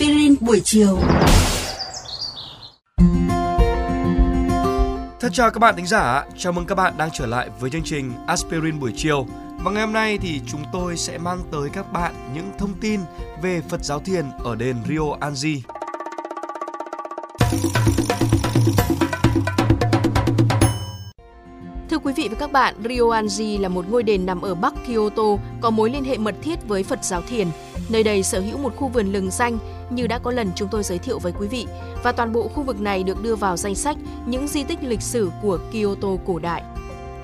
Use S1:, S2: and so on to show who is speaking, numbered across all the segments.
S1: Aspirin buổi chiều.
S2: Thân chào các bạn thính giả, chào mừng các bạn đang trở lại với chương trình Aspirin buổi chiều. Và ngày hôm nay thì chúng tôi sẽ mang tới các bạn những thông tin về Phật giáo thiền ở đền Rio Anji.
S3: Vị và các bạn, Ryoanji là một ngôi đền nằm ở Bắc Kyoto, có mối liên hệ mật thiết với Phật giáo thiền. Nơi đây sở hữu một khu vườn lừng danh như đã có lần chúng tôi giới thiệu với quý vị và toàn bộ khu vực này được đưa vào danh sách những di tích lịch sử của Kyoto cổ đại.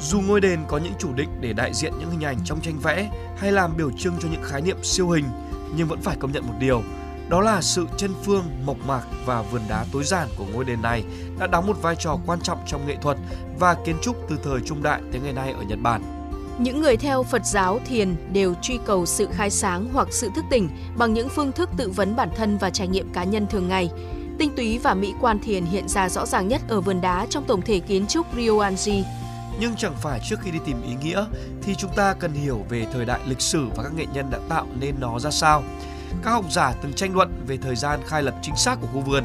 S2: Dù ngôi đền có những chủ định để đại diện những hình ảnh trong tranh vẽ hay làm biểu trưng cho những khái niệm siêu hình, nhưng vẫn phải công nhận một điều, đó là sự chân phương, mộc mạc và vườn đá tối giản của ngôi đền này đã đóng một vai trò quan trọng trong nghệ thuật và kiến trúc từ thời trung đại tới ngày nay ở Nhật Bản.
S3: Những người theo Phật giáo thiền đều truy cầu sự khai sáng hoặc sự thức tỉnh bằng những phương thức tự vấn bản thân và trải nghiệm cá nhân thường ngày. Tinh túy và mỹ quan thiền hiện ra rõ ràng nhất ở vườn đá trong tổng thể kiến trúc Ryoanji.
S2: Nhưng chẳng phải trước khi đi tìm ý nghĩa thì chúng ta cần hiểu về thời đại lịch sử và các nghệ nhân đã tạo nên nó ra sao. Các học giả từng tranh luận về thời gian khai lập chính xác của khu vườn,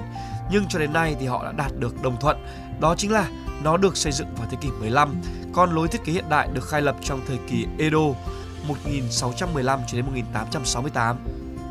S2: nhưng cho đến nay thì họ đã đạt được đồng thuận, đó chính là nó được xây dựng vào thế kỷ 15, còn lối thiết kế hiện đại được khai lập trong thời kỳ Edo 1615 cho đến 1868.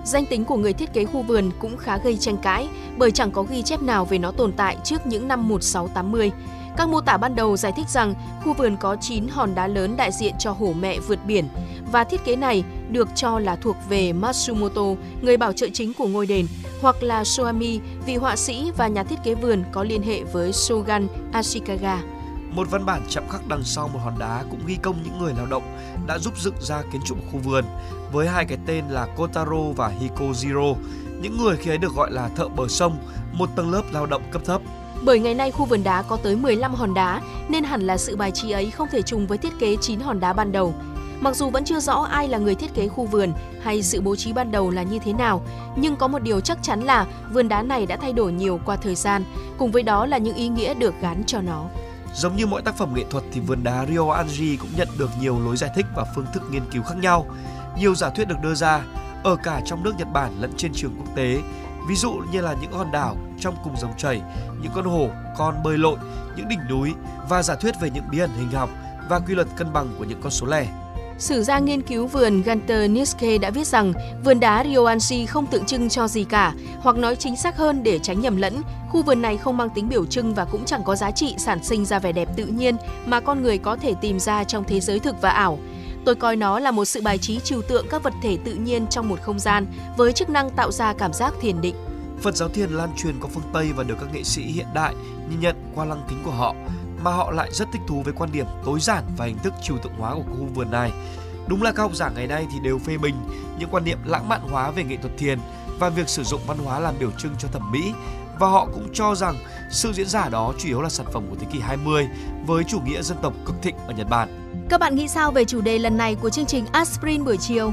S3: Danh tính của người thiết kế khu vườn cũng khá gây tranh cãi bởi chẳng có ghi chép nào về nó tồn tại trước những năm 1680. Các mô tả ban đầu giải thích rằng khu vườn có 9 hòn đá lớn đại diện cho hổ mẹ vượt biển và thiết kế này được cho là thuộc về Matsumoto, người bảo trợ chính của ngôi đền, hoặc là Soami, vị họa sĩ và nhà thiết kế vườn có liên hệ với Shogun Ashikaga.
S2: Một văn bản chạm khắc đằng sau một hòn đá cũng ghi công những người lao động đã giúp dựng ra kiến trúc khu vườn với hai cái tên là Kotaro và Hikojiro. Những người khi ấy được gọi là thợ bờ sông, một tầng lớp lao động cấp thấp.
S3: Bởi ngày nay khu vườn đá có tới 15 hòn đá nên hẳn là sự bài trí ấy không thể trùng với thiết kế 9 hòn đá ban đầu. Mặc dù vẫn chưa rõ ai là người thiết kế khu vườn hay sự bố trí ban đầu là như thế nào, nhưng có một điều chắc chắn là vườn đá này đã thay đổi nhiều qua thời gian, cùng với đó là những ý nghĩa được gắn cho nó.
S2: Giống như mọi tác phẩm nghệ thuật thì vườn đá Rio Anji cũng nhận được nhiều lối giải thích và phương thức nghiên cứu khác nhau. Nhiều giả thuyết được đưa ra ở cả trong nước Nhật Bản lẫn trên trường quốc tế, ví dụ như là những hòn đảo trong cùng dòng chảy, những con hổ, con bơi lội, những đỉnh núi và giả thuyết về những bí ẩn hình học và quy luật cân bằng của những con số lẻ.
S3: Sử gia nghiên cứu vườn Gunter Niske đã viết rằng vườn đá Ryoanshi không tượng trưng cho gì cả, hoặc nói chính xác hơn để tránh nhầm lẫn, khu vườn này không mang tính biểu trưng và cũng chẳng có giá trị sản sinh ra vẻ đẹp tự nhiên mà con người có thể tìm ra trong thế giới thực và ảo. Tôi coi nó là một sự bài trí trừu tượng các vật thể tự nhiên trong một không gian với chức năng tạo ra cảm giác thiền định.
S2: Phật giáo thiền lan truyền qua phương Tây và được các nghệ sĩ hiện đại nhìn nhận qua lăng kính của họ, mà họ lại rất thích thú với quan điểm tối giản và hình thức trừu tượng hóa của khu vườn này. Đúng là các học giả ngày nay thì đều phê bình những quan niệm lãng mạn hóa về nghệ thuật thiền và việc sử dụng văn hóa làm biểu trưng cho thẩm mỹ, và họ cũng cho rằng sự diễn giả đó chủ yếu là sản phẩm của thế kỷ 20 với chủ nghĩa dân tộc cực thịnh ở Nhật Bản.
S3: Các bạn nghĩ sao về chủ đề lần này của chương trình Aspirin buổi chiều?